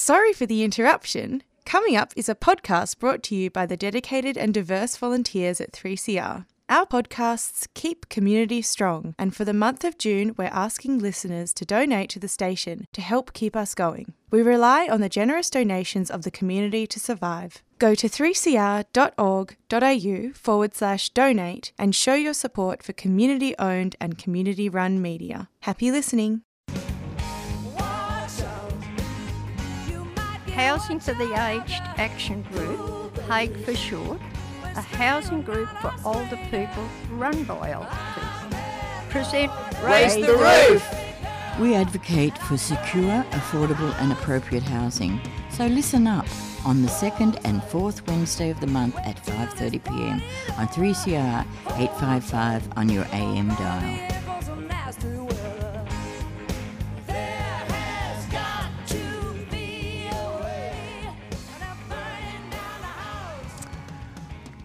Sorry for the interruption. Coming up is a podcast brought to you by the dedicated and diverse volunteers at 3CR. Our podcasts keep community strong, and for the month of June, we're asking listeners to donate to the station to help keep us going. We rely on the generous donations of the community to survive. Go to 3cr.org.au forward slash donate and show your support for community owned and community run media. Happy listening. Housing for the Aged Action Group, HAG for short, a housing group for older people run by older people. Present Raise the Roof! We advocate for secure, affordable, and appropriate housing. So listen up on the second and fourth Wednesday of the month at 5:30 p.m. on 3CR 855 on your AM dial.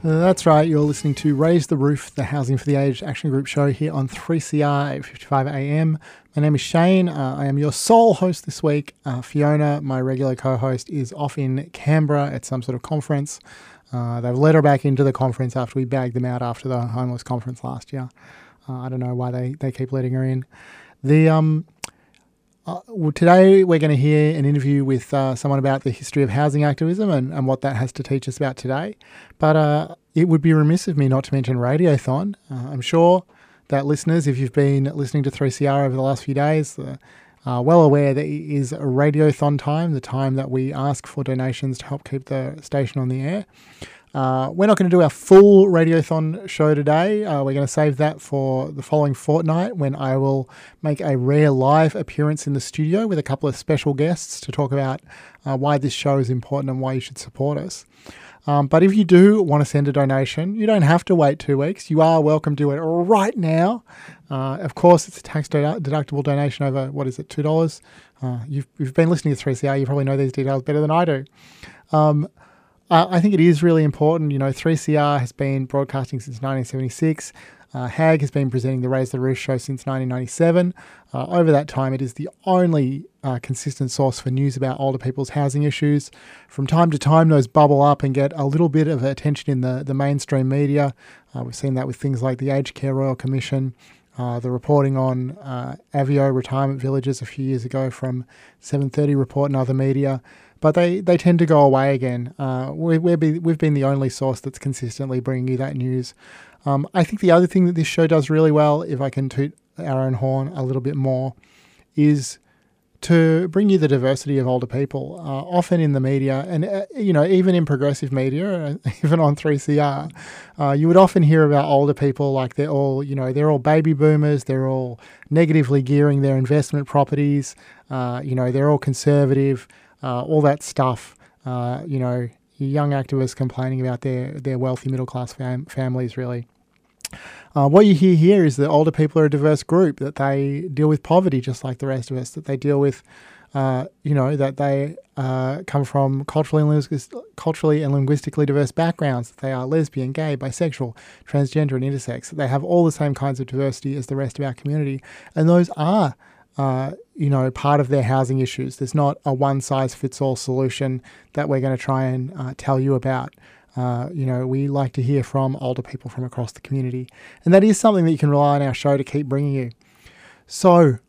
That's right, you're listening to Raise the Roof, the Housing for the Aged Action Group show here on 3CR 855 AM. My name is Shane. Uh, I am your sole host this week. Uh, Fiona, my regular co host, is off in Canberra at some sort of conference. Uh, they've let her back into the conference after we bagged them out after the homeless conference last year. Uh, I don't know why they, they keep letting her in. The um, uh, well, today we're going to hear an interview with uh, someone about the history of housing activism and, and what that has to teach us about today. But uh, it would be remiss of me not to mention Radiothon. Uh, I'm sure that listeners, if you've been listening to 3CR over the last few days, uh, are well aware that it is Radiothon time, the time that we ask for donations to help keep the station on the air. Uh, we're not going to do our full Radiothon show today. Uh, we're going to save that for the following fortnight when I will make a rare live appearance in the studio with a couple of special guests to talk about uh, why this show is important and why you should support us. Um, but if you do want to send a donation, you don't have to wait two weeks. You are welcome to do it right now. Uh, of course, it's a tax deductible donation over, what is it, $2? Uh, you've, you've been listening to 3CR, you probably know these details better than I do. Um, uh, I think it is really important. You know, 3CR has been broadcasting since 1976. Uh, HAG has been presenting the Raise the Roof show since 1997. Uh, over that time, it is the only uh, consistent source for news about older people's housing issues. From time to time, those bubble up and get a little bit of attention in the, the mainstream media. Uh, we've seen that with things like the Aged Care Royal Commission, uh, the reporting on uh, Aveo retirement villages a few years ago from 730 Report and other media but they, they tend to go away again. Uh, we, we've, been, the only source that's consistently bringing you that news. Um, I think the other thing that this show does really well, if I can toot our own horn a little bit more, is to bring you the diversity of older people. Uh, often in the media, and uh, you know, even in progressive media, even on 3CR, uh, you would often hear about older people like they're all, you know, they're all baby boomers. They're all negatively gearing their investment properties. Uh, you know, they're all conservative uh, all that stuff. Uh, you know, young activists complaining about their, their wealthy middle class fam- families, really. Uh, what you hear here is that older people are a diverse group, that they deal with poverty just like the rest of us, that they deal with, uh, you know, that they uh, come from culturally and, linguist- culturally and linguistically diverse backgrounds, that they are lesbian, gay, bisexual, transgender, and intersex, that they have all the same kinds of diversity as the rest of our community. And those are uh, you know, part of their housing issues. There's not a one size fits all solution that we're going to try and uh, tell you about. Uh, you know, we like to hear from older people from across the community, and that is something that you can rely on our show to keep bringing you. So,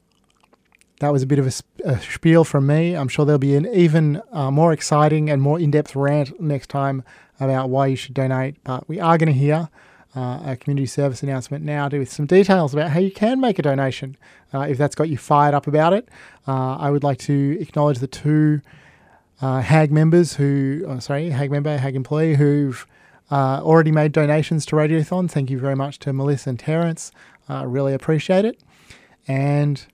that was a bit of a, a spiel from me. I'm sure there'll be an even uh, more exciting and more in depth rant next time about why you should donate. But we are going to hear uh, a community service announcement now with some details about how you can make a donation uh, if that's got you fired up about it. Uh, I would like to acknowledge the two uh, HAG members who, oh, sorry, HAG member, HAG employee who've already made donations to Radiothon. Thank you very much to Melissa and Terence. I really appreciate it. And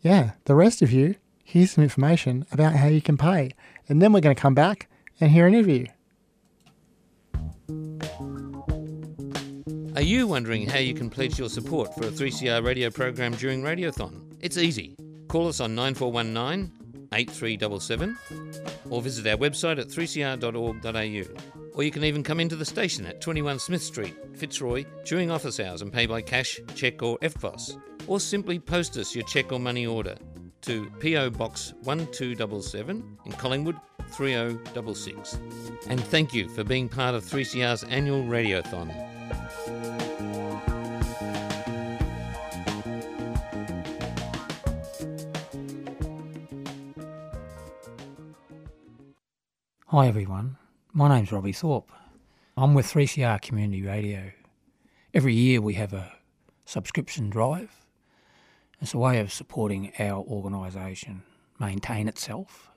yeah, the rest of you, here's some information about how you can pay. And then we're going to come back and hear an interview. Are you wondering how you can pledge your support for a 3CR radio program during Radiothon? It's easy. Call us on 9419 8377 or visit our website at 3cr.org.au. Or you can even come into the station at 21 Smith Street, Fitzroy, during office hours and pay by cash, cheque, or EFTPOS. Or simply post us your cheque or money order. to PO Box 1277 in Collingwood 3066. And thank you for being part of 3CR's annual Radiothon. Hi everyone, my name's Robbie Thorpe. I'm with 3CR Community Radio. Every year we have a subscription drive. It's a way of supporting our organisation maintain itself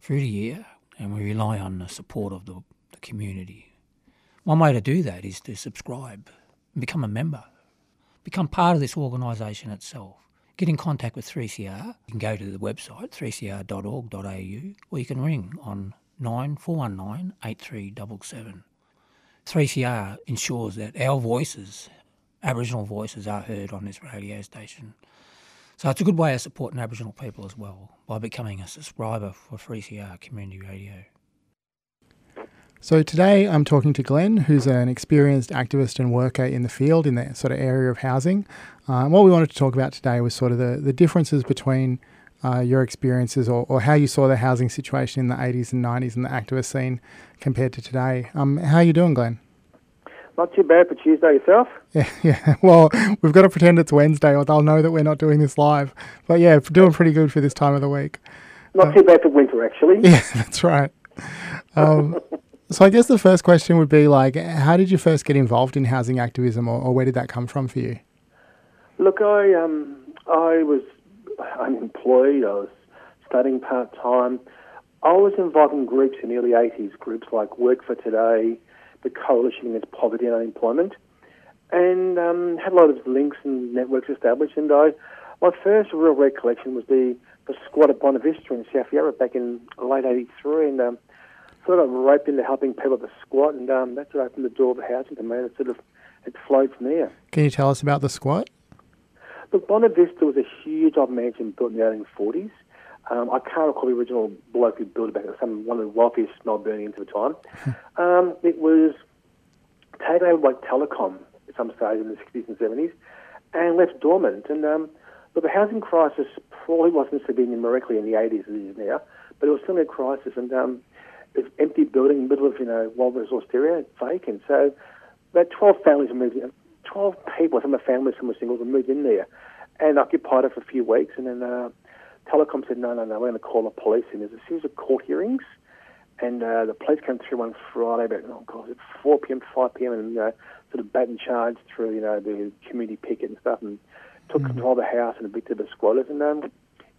through the year and we rely on the support of the, the community. One way to do that is to subscribe and become a member, become part of this organisation itself. Get in contact with 3CR. You can go to the website 3cr.org.au or you can ring on 9419 8377. 3CR ensures that our voices, Aboriginal voices, are heard on this radio station. So it's a good way of supporting Aboriginal people as well by becoming a subscriber for 3CR Community Radio. So today I'm talking to Glenn, who's an experienced activist and worker in the field in the sort of area of housing. Uh, what we wanted to talk about today was sort of the, the differences between uh, your experiences or, or how you saw the housing situation in the 80s and 90s and the activist scene compared to today. Um, how are you doing, Glenn? Not too bad for Tuesday yourself. Yeah, yeah. Well, we've got to pretend it's Wednesday, or they'll know that we're not doing this live. But yeah, doing pretty good for this time of the week. Not uh, too bad for winter, actually. Yeah, that's right. Um, so I guess the first question would be like, how did you first get involved in housing activism, or, or where did that come from for you? Look, I um, I was unemployed. I was studying part time. I was involved in groups in the early 80s, groups like Work for Today, the Coalition Against Poverty and Unemployment, and um, had a lot of links and networks established. And I, my first real recollection was the, the squat at Bonavista in South Yarra back in late 83. And um, sort of roped into helping people at the squat, and um, that's what opened the door of the housing to me. And it sort of it flowed from there. Can you tell us about the squat? Look, Bonavista was a huge old mansion built in the 1840s. Um, I can't recall the original bloke who built it back. Some one of the wealthiest Melburnians at the time. um, it was taken over by Telecom at some stage in the 60s and 70s, and left dormant. And um, but the housing crisis probably wasn't severe numerically in the 80s as it is now, but it was still a crisis. And um, it's empty building in the middle of you know wild resource area, vacant. So about 12 families moved in. 12 people, some are families, some are singles, moved in there and occupied it for a few weeks. And then uh, Telecom said, no, no, no, we're going to call the police. And there's a series of court hearings. And uh, the police came through one Friday about, oh God, at 4 p.m., 5 p.m., and uh, sort of bat and charged through, you know, the community picket and stuff and took mm-hmm. control of the house and evicted the squatters. And um,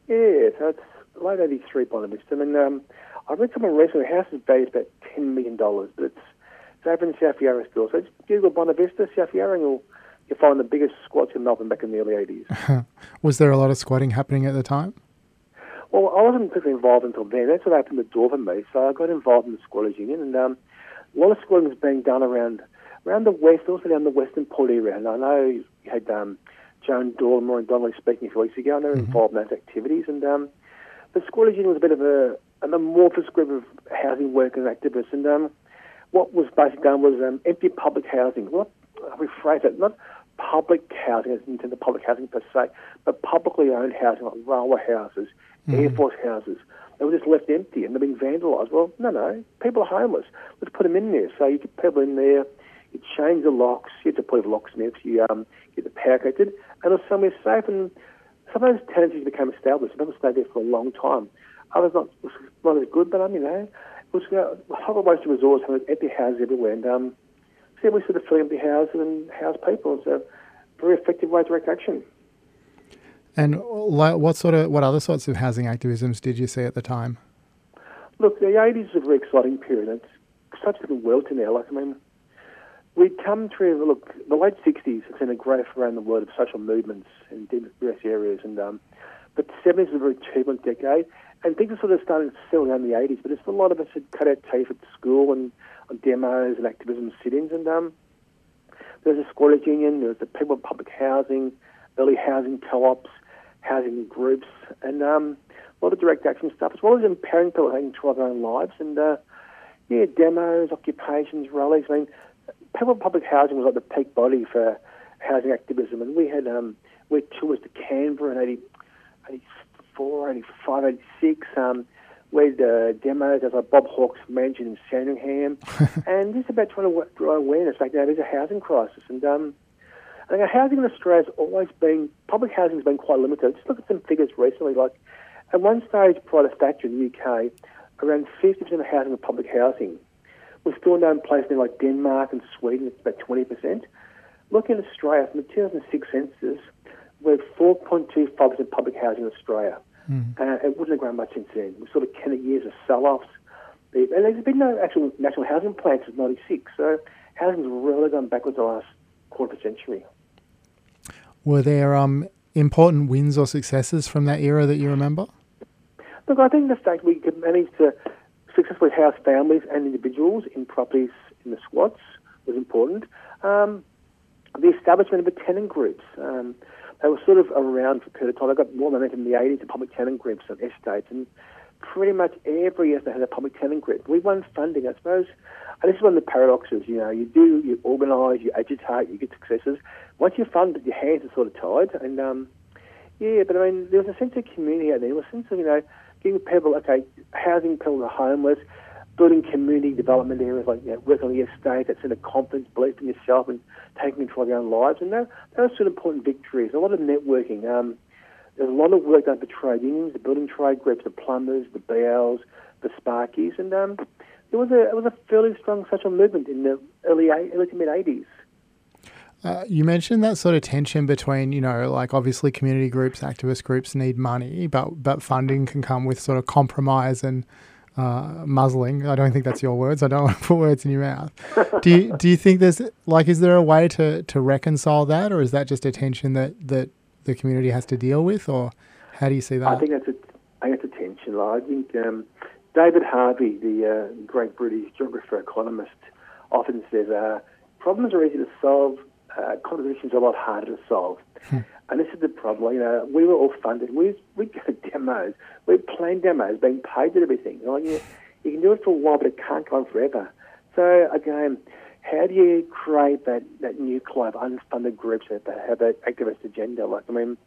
yeah, so it's late 83 by the Vista. And um, I read something recently, the house is valued about $10 million, but it's, it's over in South Yarra still. So just Google Bonavista, South Yarra, and you'll you'll find the biggest squats in Melbourne back in the early 80s. was there a lot of squatting happening at the time? Well, I wasn't particularly involved until then. That's what opened the door for me. So I got involved in the squatters union, and um, a lot of squatting was being done around around the west, also down the western port area. And I know you had um, Joan Doyle and Donnelly speaking a few weeks ago, and they were mm-hmm. involved in those activities. And um, the squatters union was a bit of a an amorphous group of housing workers and activists. And um, what was basically done was um, empty public housing. What I rephrase it, not public housing as in terms of public housing per se, but publicly owned housing like railway houses, mm. Air Force houses. They were just left empty and they're being vandalised. Well, no, no, people are homeless. Let's put them in there. So you get people in there, you change the locks, you have to put locksmiths, you um, get the power connected, and it's somewhere safe. And some of those tenancies became established. People stay there for a long time. Others not, not as good, but I mean, you know, it was you know, a whole waste of resources, having empty houses everywhere. And um, so we sort of fill empty houses and house people. It's a very effective way to direct action. And what sort of what other sorts of housing activisms did you see at the time? Look, the 80s was a very exciting period. It's such a different world to now. Like, I mean, we'd come through, look, the late 60s has been a growth around the world of social movements in various areas. And um, But the 70s was a very turbulent decade. And things sort of settle down in the 80s. But a lot of us had cut our teeth at school and on demos and activism sit-ins. And um, there was a squatters union, there was the people of public housing, early housing co-ops, housing groups, and um, a lot of direct action stuff, as well as empowering people to control their own lives. And uh, yeah, demos, occupations, rallies. I mean, people of public housing was like the peak body for housing activism, and we had um, we tours to Canberra in 80, 84, 85, 86. Um, we had uh, demos as like Bob Hawke's mansion in Sandringham, and just about trying to draw awareness. Like, now there's a housing crisis, and um, I think housing in Australia has always been public housing has been quite limited. Just look at some figures recently. Like, at one stage prior to Thatcher in the UK, around 50% of housing was public housing. We're still known places like Denmark and Sweden, it's about 20%. Looking at Australia, from the 2006 census, we have 4.25% public housing in Australia. Mm. Uh, it wouldn't have grown much since then. We sort of ten years of sell-offs. And there's been no actual national housing plan since 96, so housing's really gone backwards the last quarter of a century. Were there um, important wins or successes from that era that you remember? Look, I think the fact we could manage to successfully house families and individuals in properties in the squats was important. Um, the establishment of the tenant groups. Um, they were sort of around for a period of time. They got more momentum in the 80s, the public tenant groups and estates, and pretty much every year they had a public tenant group. We won funding, I suppose. And this is one of the paradoxes, you know, you do, you organise, you agitate, you get successes. Once you're funded, your hands are sort of tied. And, um, yeah, but I mean, there was a sense of community out there. There was a sense of, you know, giving people, okay, housing people are homeless, building community development areas like you know, on the estate, that's in a confidence, belief in yourself, and taking control of your own lives. And that, those sort of important victories. A lot of networking. Um, there's a lot of work done for trade unions, the building trade groups, the plumbers, the BLs, the Sparkies, and um, it was a it was a fairly strong social movement in the early early to mid '80s. Uh, you mentioned that sort of tension between, you know, like obviously community groups, activist groups need money, but but funding can come with sort of compromise and uh, muzzling. I don't think that's your words. I don't want to put words in your mouth. Do you do you think there's like is there a way to, to reconcile that, or is that just a tension that, that the community has to deal with, or how do you see that? I think that's a I think it's a tension. I think um, David Harvey, the uh, great British geographer economist, often says uh, problems are easy to solve, uh, a lot harder to solve. Hmm. And this is the problem. You know, we were all funded. We we go demos. We're playing demos, being paid to everything. You, know, you, you can do it for a while, but it can't go on forever. So again, how do you create that, that nuclei of unfunded groups that have an activist agenda? Like I mean,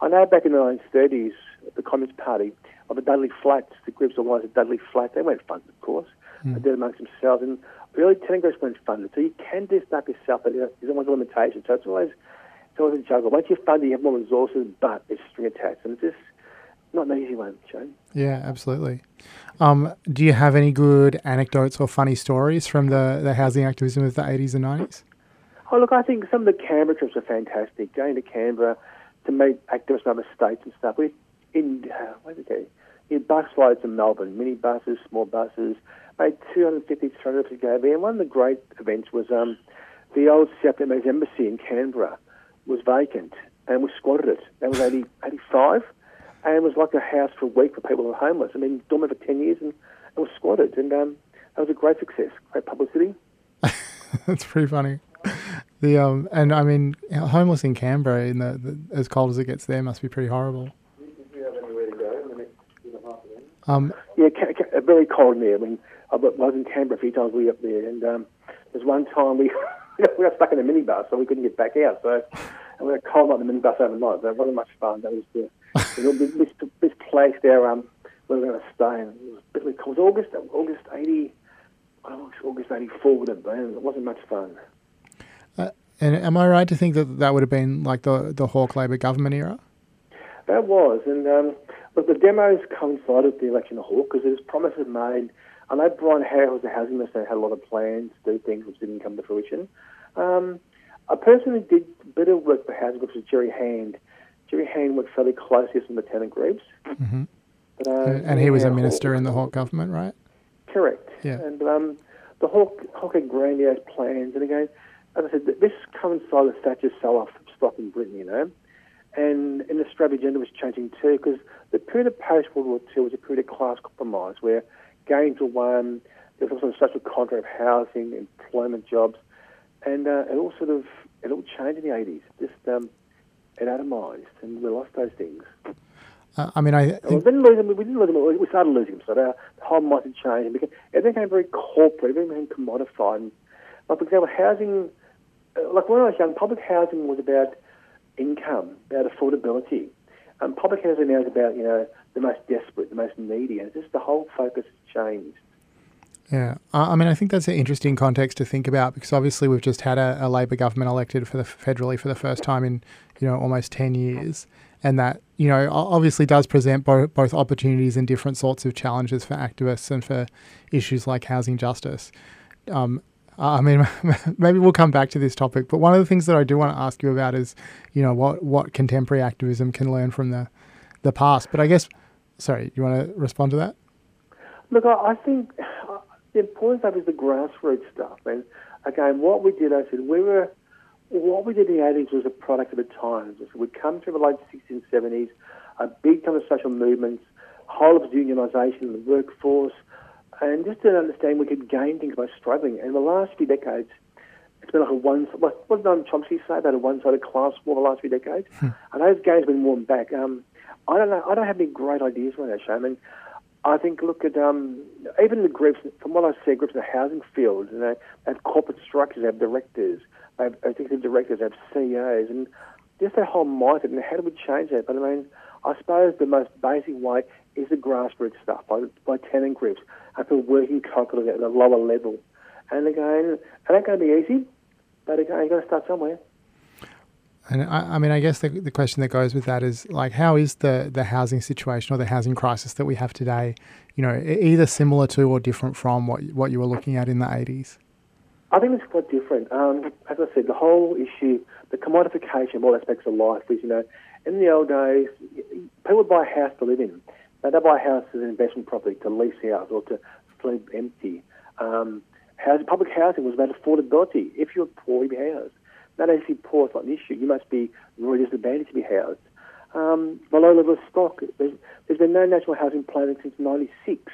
I know back in the 1930s, the Communist Party of the Dudley Flats, the groups organised at Dudley Flat, they weren't funded, of course. Mm. They did amongst themselves, and tenant groups weren't funded. So you can do stuff yourself, but there's always a limitation. So it's always it's always a juggle. Once you're funded, you have more resources, but it's string attached, and it's just not an easy one, Shane. Yeah, absolutely. Um, do you have any good anecdotes or funny stories from the, the housing activism of the 80s and 90s? Oh, look, I think some of the Canberra trips are fantastic. Going to Canberra to meet activists from other states and stuff. We in uh, where did we go? In bus rides in Melbourne, mini buses, small buses. Made 250, 300 to go there. And one of the great events was um, the old South embassy in Canberra was vacant and we squatted it. That was 80, 85 and it was like a house for a week for people who were homeless. I mean, dormant for 10 years and it was squatted and um, that was a great success, great publicity. That's pretty funny. The um and I mean homeless in Canberra in the, the, as cold as it gets there must be pretty horrible. Um, yeah, ca- very cold there. I mean, I was in Canberra a few times. We were up there, and um, there's one time we we got stuck in a minibus, so we couldn't get back out. So and we were cold like the minibus overnight. That wasn't much fun. That was the, this, this place there um, where we were going to stay. And it was bitterly cold. It was August, August 80, August 84 would have been. It wasn't much fun. Uh, and am I right to think that that would have been like the, the Hawke Labor government era? That was. And um, look, the demos coincided with the election of Hawke because there was promises made. I know Brian Howe was the housing minister had a lot of plans to do things which didn't come to fruition. Um, a person who did a bit of work for housing groups was Gerry Hand. Gerry Hand worked fairly closely with the tenant groups. Mm-hmm. But, uh, and he was a minister Hawke, in the Hawke government, right? Correct. Yeah. And um, the Hawke, Hawke had grandiose plans. And again, as I said, this coincided with Thatcher's sell-off stock in Britain, you know. And, and the Australian agenda was changing too, because the period of post-World War II was a period of class compromise where gains were won, there was also a social contract of housing, employment jobs, and uh, it all sort of it all changed in the eighties. Just um, it atomized, and we lost those things. Uh, I mean, I think... we didn't lose them. We didn't lose them. We started losing them. So the, the whole mindset changed. Became, everything became very corporate. Everything became commodified. And, like for example, housing. Uh, like when I was young, public housing was about income, about affordability. um, public housing now is about you know the most desperate, the most needy, and just the whole focus has changed. Yeah, I mean, I think that's an interesting context to think about because obviously we've just had a, a Labor government elected for the federally for the first time in you know almost ten years, and that you know obviously does present bo- both opportunities and different sorts of challenges for activists and for issues like housing justice. Um, I mean, maybe we'll come back to this topic, but one of the things that I do want to ask you about is, you know, what what contemporary activism can learn from the the past. But I guess, sorry, you want to respond to that? Look, I, I think the important stuff is the grassroots stuff. And again, what we did, I said, we were, what we did in the 80s was a product of the times. So we'd come through the late 60s and 70s, a big kind of social movements, whole of unionisation in the workforce, and just to understand we could gain things by struggling. And the last few decades, it's been like a one, what, what did Noam Chomsky say about a one-sided class war the last few decades? Hmm. And those gains have been worn back. Um, I don't know, I don't have any great ideas around that, Shaman. I think look at um, even the groups. From what I see, groups in the housing field, you know, they have corporate structures, they have directors, they have executive directors, they have CEOs, and just that whole mindset. And how do we change that? But I mean, I suppose the most basic way is the grassroots stuff by, by tenant groups and for working cooperatively at a lower level. And again, it ain't going to be easy, but again, you've got to start somewhere. And I, I, mean, I guess the, the question that goes with that is like, how is the, the housing situation or the housing crisis that we have today, you know, either similar to or different from what what you were looking at in the eighties? I think it's quite different. Um, as I said, the whole issue, the commodification of all aspects of life is, you know, in the old days, people would buy a house to live in. They buy a house as investment property to lease out or to sleep empty. Um, housing, public housing was about affordability. If you're poor, you'd be housed not only poor, it's not an issue. You must be really disadvantaged to be housed. Um, the low level of stock, there's, there's been no national housing plan since 96.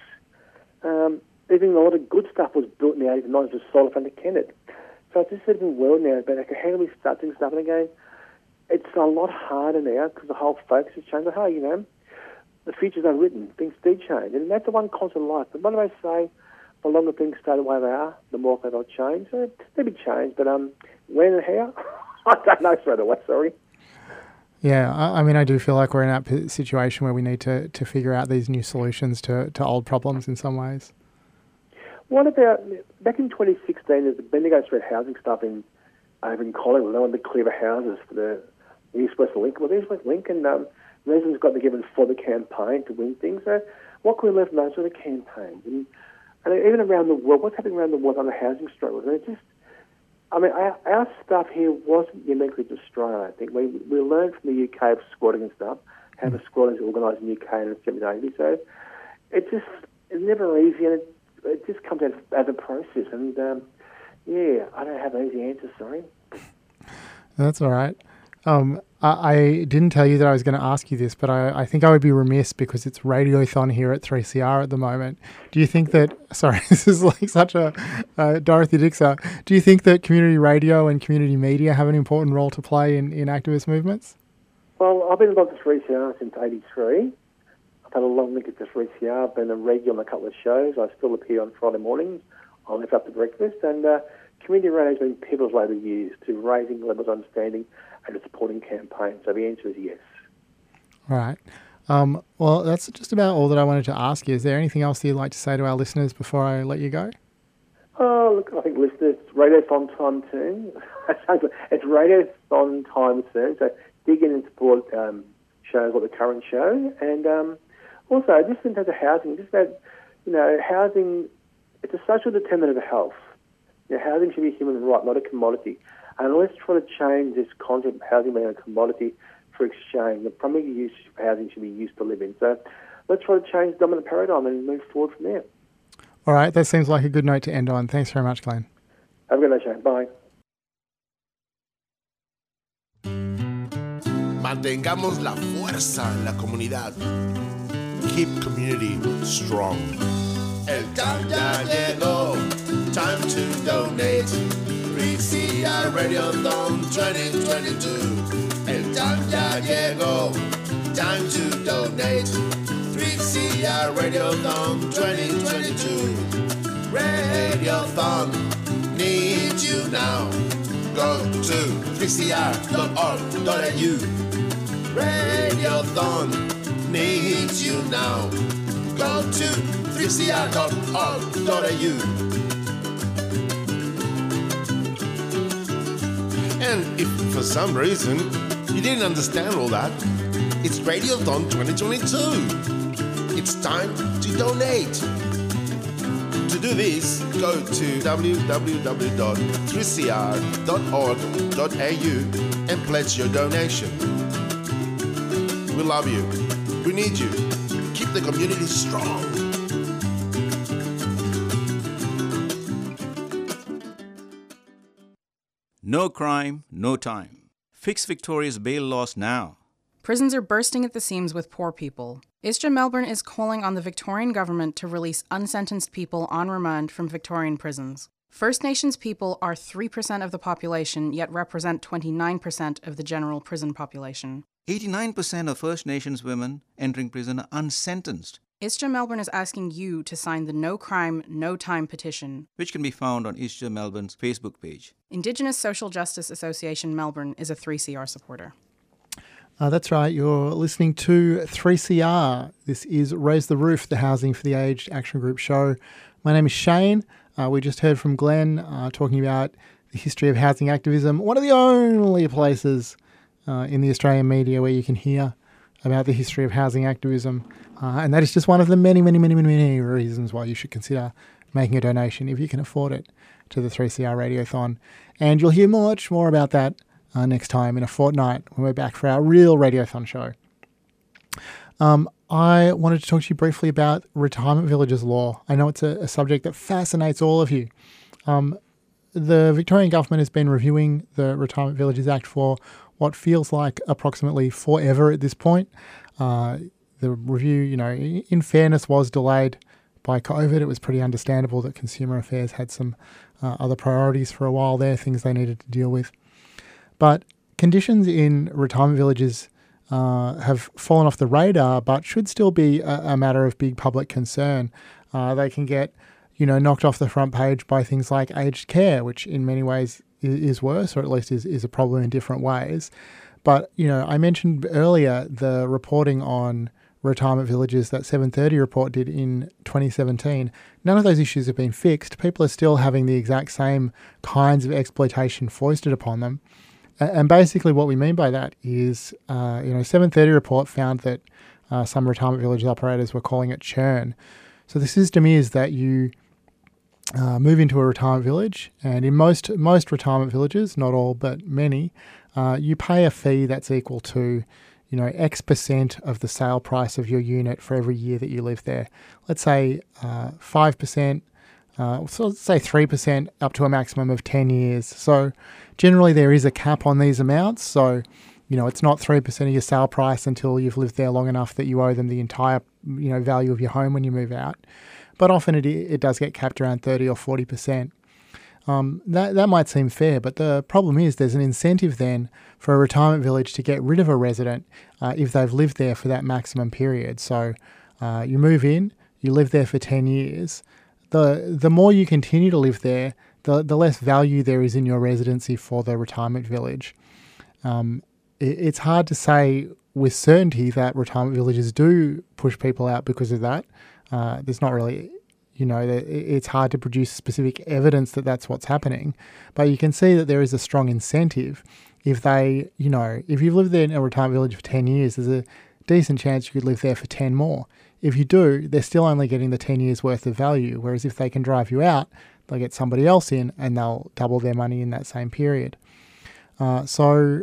Um, there's been a lot of good stuff was built in the 80s and 90s with solar under Kennett. So it's just a different world now, but like, how do we start doing stuff? And again, it's a lot harder now because the whole focus has changed. But hey, you know, the future's unwritten. Things do change. And that's the one constant life. But what do I say? The longer things stay the way they are, the more they'll change. So they'll be changed, but um, when and how? I don't know straight away, sorry. Yeah, I, I mean, I do feel like we're in that situation where we need to, to figure out these new solutions to, to old problems in some ways. What about back in 2016? There's the Bendigo Street housing stuff in over in Collingwood. They wanted to clear the houses for the East West Link. Well, the East West Link and um, residents got to give it for the campaign to win things. So, what can we learn from those sort of campaigns? And, and even around the world, what's happening around the world on the housing struggles? And it just I mean, our, our stuff here wasn't uniquely to Australia, I think. We, we learned from the UK of squatting and stuff, how the squatters organised in the UK in the 1780s. So it just, it's never easy and it, it just comes as, as a process. And um, yeah, I don't have an easy answer, sorry. That's all right. Um, I, I, didn't tell you that I was going to ask you this, but I, I, think I would be remiss because it's Radiothon here at 3CR at the moment. Do you think that, sorry, this is like such a uh, Dorothy Dixer. Do you think that community radio and community media have an important role to play in, in activist movements? Well, I've been involved with 3CR since 83. I've had a long link to 3CR. I've been a regular on a couple of shows. I still appear on Friday mornings on Lift Up to Breakfast. And uh, community radio has been pivotal over the years to raising levels of understanding and a supporting campaign? So the answer is yes. Right. Um, well, that's just about all that I wanted to ask you. Is there anything else that you'd like to say to our listeners before I let you go? Oh, look, I think listeners, radiothon time soon. it's radiothon time soon, so dig in and support um, shows like the current show. And um, also, just in terms of housing, just about, you know, housing, it's a social determinant of health. You know, housing should be a human right, not a commodity. And let's try to change this concept of housing being a commodity for exchange. The primary use of housing should be used to live in. So let's try to change the dominant paradigm and move forward from there. All right, that seems like a good note to end on. Thanks very much, Glenn. Have a good night, Shane. Bye. Mantengamos la fuerza en la comunidad. Keep community strong. El time ya llegó. Time to donate. 3CR Radiothon 2022. El time ya llegó. Time to donate. 3CR Radiothon 2022. Radiothon needs you now. Go to 3cr.org.au. Radiothon needs you now. Go to 3cr.org.au. And if for some reason you didn't understand all that, it's Radiothon 2022. It's time to donate. To do this, go to www.3cr.org.au and pledge your donation. We love you. We need you. Keep the community strong. No crime, no time. Fix Victoria's bail laws now. Prisons are bursting at the seams with poor people. ISJA Melbourne is calling on the Victorian Government to release unsentenced people on remand from Victorian prisons. First Nations people are 3% of the population, yet represent 29% of the general prison population. 89% of First Nations women entering prison are unsentenced, ISJA Melbourne is asking you to sign the No Crime, No Time petition. which can be found on ISJA Melbourne's Facebook page. Indigenous Social Justice Association Melbourne is a 3CR supporter. Uh, that's right. You're listening to 3CR. This is Raise the Roof, the Housing for the Aged Action Group show. My name is Shane. Uh, we just heard from Glenn uh, talking about the history of housing activism. One of the only places uh, in the Australian media where you can hear about the history of housing activism. Uh, and that is just one of the many, many, many, many, many reasons why you should consider making a donation if you can afford it to the 3CR Radiothon. And you'll hear much more about that uh, next time in a fortnight when we're back for our real Radiothon show. Um, I wanted to talk to you briefly about retirement villages law. I know it's a, a subject that fascinates all of you. Um, the Victorian government has been reviewing the Retirement Villages Act for what feels like approximately forever at this point. Uh, the review, you know, in fairness, was delayed by COVID. It was pretty understandable that Consumer Affairs had some uh, other priorities for a while there, things they needed to deal with. But conditions in retirement villages uh, have fallen off the radar, but should still be a, a matter of big public concern. Uh, they can get, you know, knocked off the front page by things like aged care, which in many ways is, is worse, or at least is, is a problem in different ways. But you know, I mentioned earlier the reporting on retirement villages that 730 report did in 2017. None of those issues have been fixed. People are still having the exact same kinds of exploitation foisted upon them. And basically, what we mean by that is, uh, you know, 730 report found that uh, some retirement village operators were calling it churn. So the system is that you uh, move into a retirement village, and in most most retirement villages, not all but many, uh, you pay a fee that's equal to, you know, X percent of the sale price of your unit for every year that you live there. Let's say uh, five percent. Uh, so let's say 3% up to a maximum of 10 years. So generally there is a cap on these amounts. So, you know, it's not 3% of your sale price until you've lived there long enough that you owe them the entire, you know, value of your home when you move out. But often it, it does get capped around 30 or 40%. Um, that, that might seem fair, but the problem is there's an incentive then for a retirement village to get rid of a resident uh, if they've lived there for that maximum period. So uh, you move in, you live there for 10 years. The, the more you continue to live there, the, the less value there is in your residency for the retirement village. Um, it, it's hard to say with certainty that retirement villages do push people out because of that. Uh, there's not really you know, it's hard to produce specific evidence that that's what's happening. But you can see that there is a strong incentive. If they, you know, if you've lived there in a retirement village for 10 years, there's a decent chance you could live there for 10 more. If you do, they're still only getting the 10 years worth of value. Whereas if they can drive you out, they'll get somebody else in and they'll double their money in that same period. Uh, so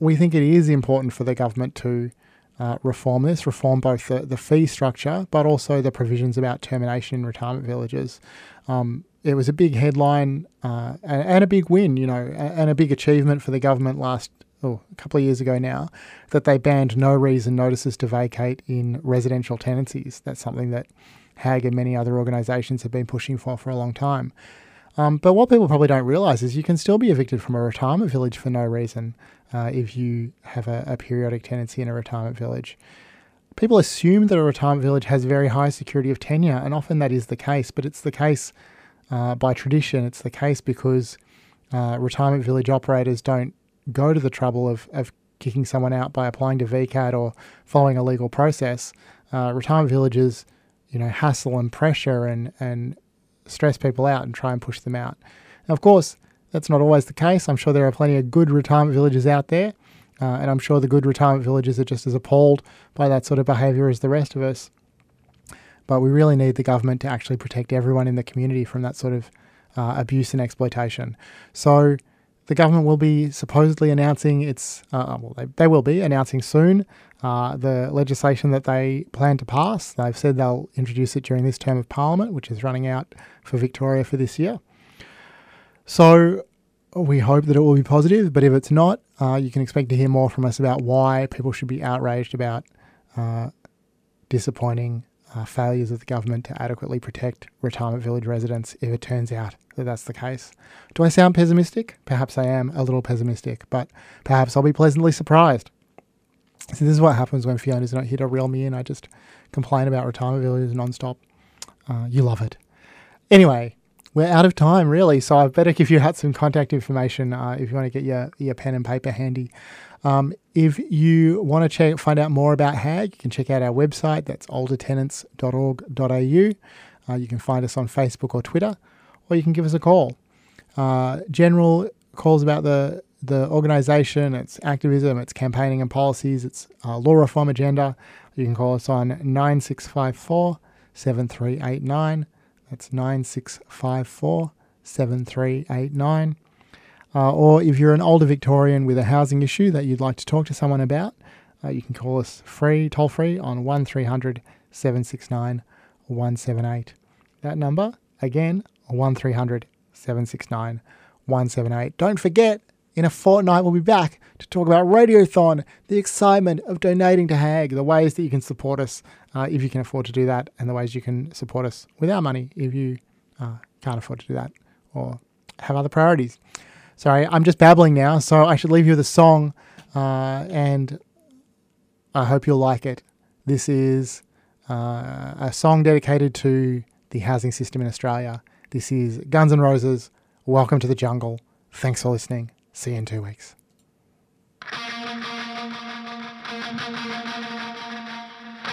we think it is important for the government to uh, reform this, reform both the, the fee structure but also the provisions about termination in retirement villages. Um, it was a big headline uh, and, and a big win, you know, and a big achievement for the government last oh, a couple of years ago now that they banned no reason notices to vacate in residential tenancies. That's something that HAG and many other organisations have been pushing for for a long time. Um, but what people probably don't realise is you can still be evicted from a retirement village for no reason uh, if you have a, a periodic tenancy in a retirement village. People assume that a retirement village has very high security of tenure, and often that is the case, but it's the case uh, by tradition. It's the case because uh, retirement village operators don't go to the trouble of, of kicking someone out by applying to VCAT or following a legal process. Uh, retirement villages, you know, hassle and pressure and, and stress people out and try and push them out. Now, of course, that's not always the case. I'm sure there are plenty of good retirement villages out there, uh, and I'm sure the good retirement villages are just as appalled by that sort of behaviour as the rest of us. But we really need the government to actually protect everyone in the community from that sort of uh, abuse and exploitation. So the government will be supposedly announcing its, uh, well, they, they will be announcing soon uh, the legislation that they plan to pass. They've said they'll introduce it during this term of Parliament, which is running out for Victoria for this year. So we hope that it will be positive, but if it's not, uh, you can expect to hear more from us about why people should be outraged about uh, disappointing uh, failures of the government to adequately protect retirement village residents if it turns out that that's the case. Do I sound pessimistic? Perhaps I am a little pessimistic, but perhaps I'll be pleasantly surprised. So this is what happens when Fiona's not here to reel me in. I just complain about retirement villages nonstop. Uh, you love it. Anyway, we're out of time, really. So I better give you out some contact information uh, if you want to get your, your pen and paper handy. Um, if you want to check, find out more about HAG, you can check out our website. That's oldertenants.org.au. Uh, you can find us on Facebook or Twitter, or you can give us a call. Uh, general calls about the the organisation, its activism, its campaigning and policies, its uh, law reform agenda. You can call us on 9654 7389. That's 9654 7389. Uh, or if you're an older Victorian with a housing issue that you'd like to talk to someone about, uh, you can call us free, toll free on 1300 769 178. That number, again, 1300 769 178. Don't forget, in a fortnight, we'll be back to talk about Radiothon, the excitement of donating to HAG, the ways that you can support us uh, if you can afford to do that, and the ways you can support us with our money if you uh, can't afford to do that or have other priorities. Sorry, I'm just babbling now, so I should leave you with a song, uh, and I hope you'll like it. This is uh, a song dedicated to the housing system in Australia. This is Guns N' Roses. Welcome to the jungle. Thanks for listening. See you in two weeks.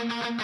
Oh